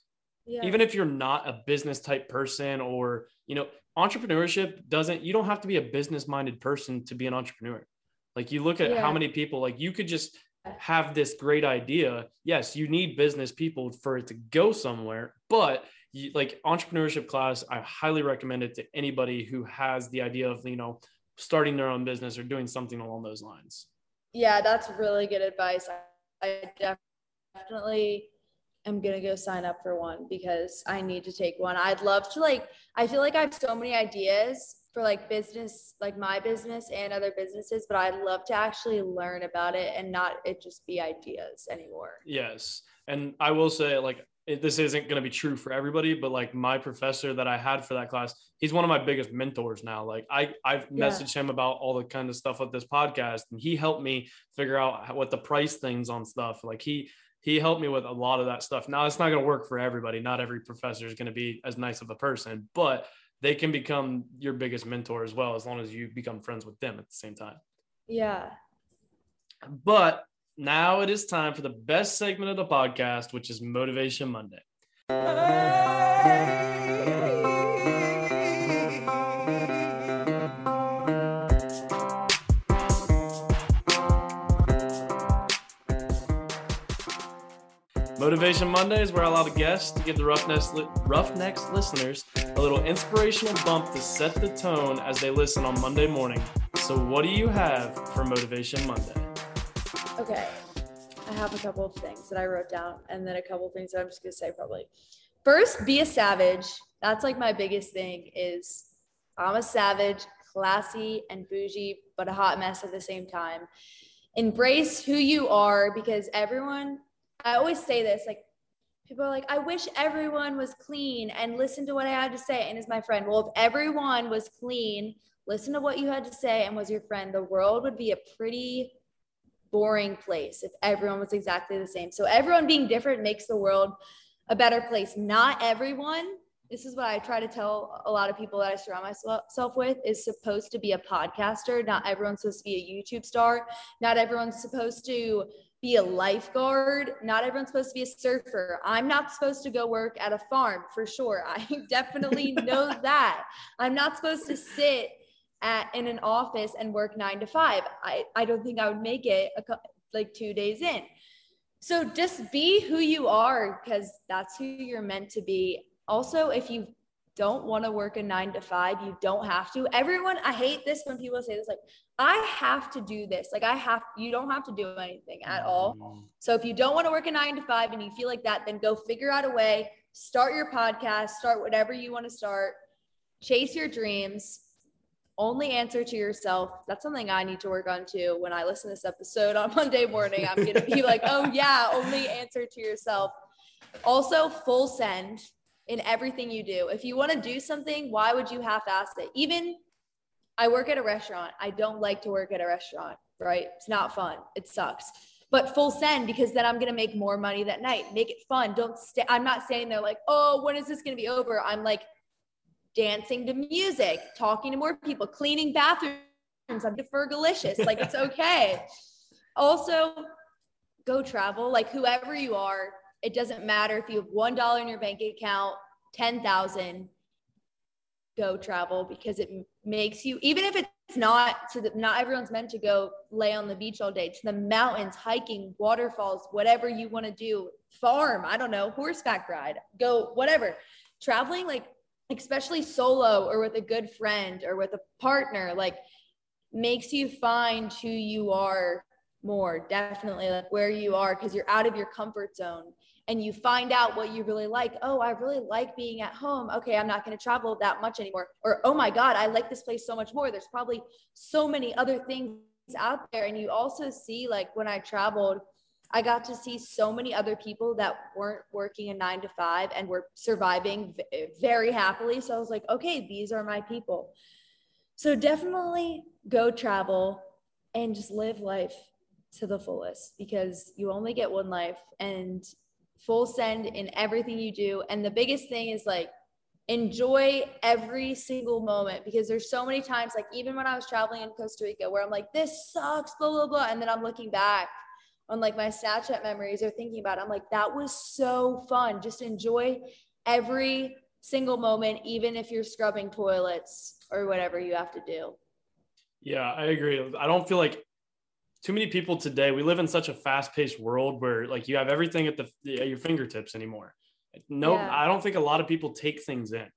Yeah. even if you're not a business type person or you know, entrepreneurship doesn't. You don't have to be a business minded person to be an entrepreneur. Like you look at Yeah. how many people like you could just have this great idea. Yes, you need business people for it to go somewhere, but you, like entrepreneurship class, I highly recommend it to anybody who has the idea of you know starting their own business or doing something along those lines. Yeah, that's really good advice. I, I definitely am gonna go sign up for one because I need to take one. I'd love to like I feel like I have so many ideas for like business, like my business and other businesses, but I'd love to actually learn about it and not it just be ideas anymore. Yes. And I will say, like, it, this isn't going to be true for everybody, but like my professor that I had for that class, he's one of my biggest mentors now. Like, I, I've Yeah. messaged him about all the kind of stuff with this podcast, and he helped me figure out what the price things on stuff. Like, he, he helped me with a lot of that stuff. Now, it's not going to work for everybody. Not every professor is going to be as nice of a person, but they can become your biggest mentor as well, as long as you become friends with them at the same time. Yeah. But now it is time for the best segment of the podcast, which is Motivation Monday. Motivation Monday is where I allow the guests to give the Roughnecks, li- Roughnecks listeners a little inspirational bump to set the tone as they listen on Monday morning. So, what do you have for Motivation Monday? Okay. I have a couple of things that I wrote down and then a couple of things that I'm just gonna say probably. First, be a savage. That's like my biggest thing is I'm a savage, classy and bougie, but a hot mess at the same time. Embrace who you are because everyone, I always say this, like people are like, I wish everyone was clean and listen to what I had to say. And is my friend, well, if everyone was clean, listen to what you had to say and was your friend, the world would be a pretty boring place if everyone was exactly the same. So everyone being different makes the world a better place. Not everyone, this is what I try to tell a lot of people that I surround myself with, is supposed to be a podcaster. Not everyone's supposed to be a YouTube star. Not everyone's supposed to be a lifeguard. Not everyone's supposed to be a surfer. I'm not supposed to go work at a farm for sure. [laughs] I definitely know [laughs] that. I'm not supposed to sit at in an office and work nine to five. I, I don't think I would make it a, like two days in. So just be who you are because that's who you're meant to be. Also, if you don't want to work a nine to five, you don't have to. Everyone, I hate this when people say this, like, I have to do this. Like, I have, you don't have to do anything at all. So if you don't want to work a nine to five and you feel like that, then go figure out a way, start your podcast, start whatever you want to start, chase your dreams, only answer to yourself. That's something I need to work on too. When I listen to this episode on [laughs] Monday morning, I'm going to be like, oh, yeah, only answer to yourself. Also, full send in everything you do. If you want to do something, why would you half ass it? Even I work at a restaurant. I don't like to work at a restaurant, right? It's not fun. It sucks. But full send because then I'm gonna make more money that night. Make it fun. Don't stay. I'm not saying they're like, oh, when is this gonna be over? I'm like dancing to music, talking to more people, cleaning bathrooms. I'm fergalicious. Like it's okay. [laughs] also, go travel. Like whoever you are, it doesn't matter if you have one dollar in your bank account, ten thousand. Go travel because it makes you even if it's not to the not everyone's meant to go lay on the beach all day to the mountains hiking waterfalls whatever you want to do farm i don't know horseback ride go whatever traveling like especially solo or with a good friend or with a partner like makes you find who you are more definitely like where you are because you're out of your comfort zone and you find out what you really like. Oh i really like being at home. Okay i'm not going to travel that much anymore. Or oh my god i like this place so much more. There's probably so many other things out there. And you also see like when i traveled I got to see so many other people that weren't working a nine to five and were surviving very happily. So I was like, okay, these are my people. So definitely go travel and just live life to the fullest because you only get one life and full send in everything you do. And the biggest thing is like, enjoy every single moment because there's so many times, like even when I was traveling in Costa Rica, where I'm like, this sucks, blah, blah, blah. And then I'm looking back on like my Snapchat memories or thinking about it. I'm like, that was so fun. Just enjoy every single moment, even if you're scrubbing toilets or whatever you have to do. Yeah, I agree. I don't feel like too many people today. We live in such a fast-paced world where like you have everything at the at your fingertips anymore. No, yeah. I don't think a lot of people take things in,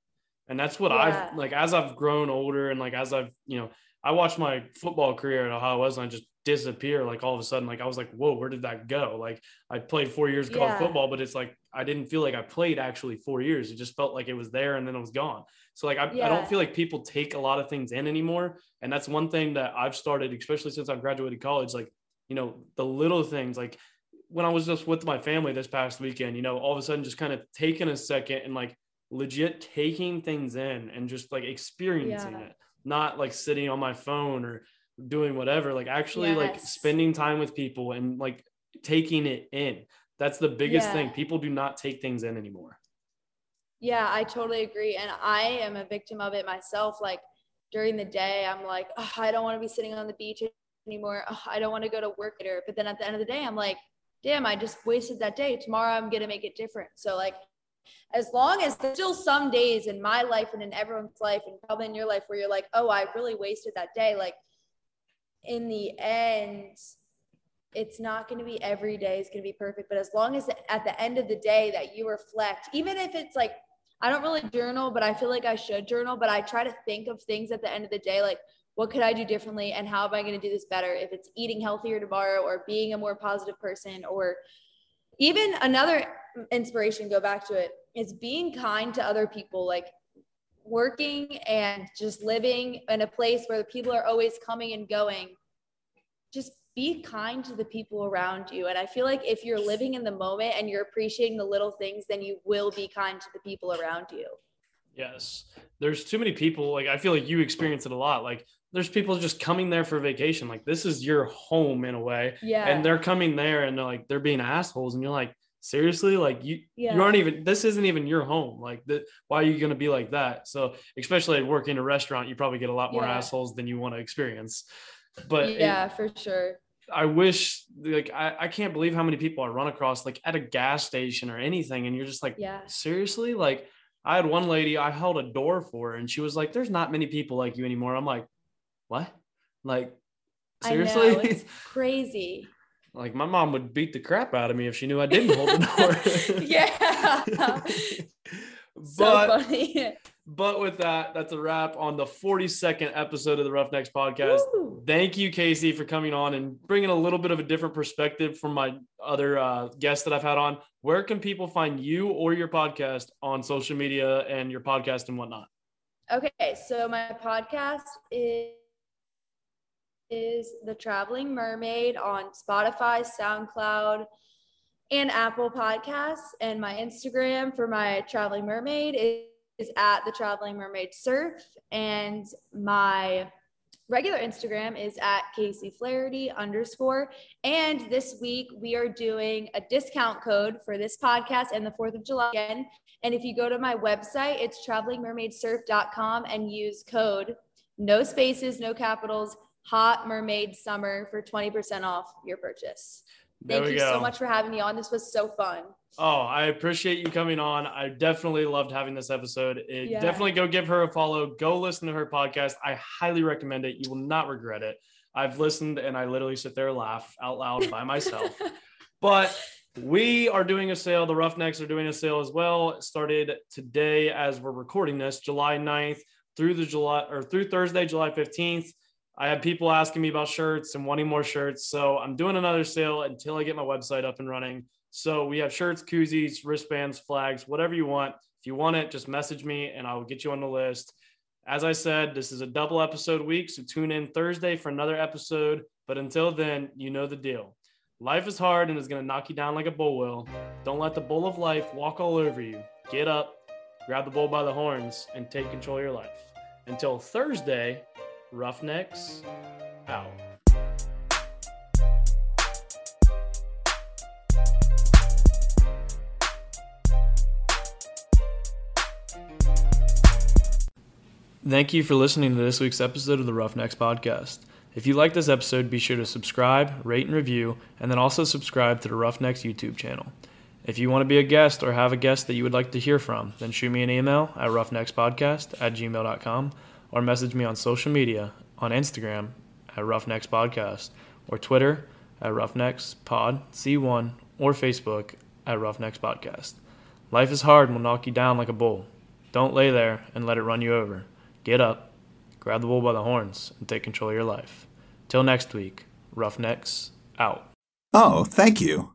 and that's what yeah. I've like as I've grown older and like as I've you know I watched my football career at Ohio Wesleyan just disappear like all of a sudden like i was like whoa where did that go? Like i played four years of college football but it's like i didn't feel like i played actually four years. It just felt like it was there and then it was gone. So like I, yeah. I don't feel like people take a lot of things in anymore and that's one thing that i've started especially since i've graduated college like you know the little things like when i was just with my family this past weekend you know all of a sudden just kind of taking a second and like legit taking things in and just like experiencing yeah. it not like sitting on my phone or doing whatever like actually yes. like spending time with people and like taking it in that's the biggest yeah. thing people do not take things in anymore yeah i totally agree and i am a victim of it myself like during the day i'm like oh, i don't want to be sitting on the beach anymore oh, i don't want to go to work later but then at the end of the day i'm like damn i just wasted that day tomorrow i'm gonna make it different so like as long as there's still some days in my life and in everyone's life and probably in your life where you're like oh i really wasted that day like in the end, it's not going to be every day is going to be perfect. But as long as at the end of the day that you reflect, even if it's like, I don't really journal, but I feel like I should journal, but I try to think of things at the end of the day, like, what could I do differently and how am I going to do this better? If it's eating healthier tomorrow or being a more positive person or even another inspiration, go back to it, is being kind to other people. Like working and just living in a place where the people are always coming and going, just be kind to the people around you. And I feel like if you're living in the moment and you're appreciating the little things, then you will be kind to the people around you. Yes. There's too many people. Like, I feel like you experience it a lot. Like, there's people just coming there for vacation. Like, this is your home in a way. Yeah. And they're coming there and they're like, they're being assholes. And you're like, seriously? Like you yeah. you aren't even this isn't even your home. Like that why are you going to be like that? So especially at work in a restaurant you probably get a lot more yeah. assholes than you want to experience. But yeah it, for sure. I wish like I, I can't believe how many people i run across like at a gas station or anything and you're just like yeah. Seriously? Like i had one lady i held a door for and she was like there's not many people like you anymore i'm like what? Like seriously? it's [laughs] crazy like my mom would beat the crap out of me if she knew I didn't hold the door. [laughs] yeah. [laughs] but, so funny. But with that, that's a wrap on the 42nd episode of the Roughnecks podcast. Woo. Thank you, Casey, for coming on and bringing a little bit of a different perspective from my other uh, guests that I've had on. Where can people find you or your podcast on social media and your podcast and whatnot? Okay, so my podcast is is The Traveling Mermaid on Spotify, SoundCloud, and Apple Podcasts. And my Instagram for my Traveling Mermaid is, is at The Traveling Mermaid Surf. And my regular Instagram is at Casey Flaherty underscore. And this week we are doing a discount code for this podcast and the 4th of July again. And if you go to my website, it's travelingmermaidsurf.com and use code no spaces, no capitals, Hot Mermaid Summer for 20% off your purchase. Thank you go. so much for having me on. This was so fun. Oh, I appreciate you coming on. I definitely loved having this episode. It, Yeah. Definitely go give her a follow. Go listen to her podcast. I highly recommend it. You will not regret it. I've listened and I literally sit there and laugh out loud by myself. [laughs] but we are doing a sale. The Roughnecks are doing a sale as well. It started today as we're recording this, July 9th through the July or through Thursday, July 15th. I had people asking me about shirts and wanting more shirts. So I'm doing another sale until I get my website up and running. So we have shirts, koozies, wristbands, flags, whatever you want. If you want it, just message me and I will get you on the list. As I said, this is a double episode week. So tune in Thursday for another episode. But until then, you know the deal. Life is hard and is going to knock you down like a bull will. Don't let the bull of life walk all over you. Get up, grab the bull by the horns, and take control of your life. Until Thursday, Roughnecks out. Thank you for listening to this week's episode of the Roughnecks Podcast. If you like this episode, be sure to subscribe, rate, and review, and then also subscribe to the Roughnecks YouTube channel. If you want to be a guest or have a guest that you would like to hear from, then shoot me an email at roughneckspodcast at gmail.com or message me on social media on Instagram at roughneckspodcast or Twitter at roughneckspod C1 or Facebook at roughneckspodcast. Life is hard and will knock you down like a bull. Don't lay there and let it run you over. Get up, grab the bull by the horns, and take control of your life. Till next week, Roughnecks out. Oh, thank you.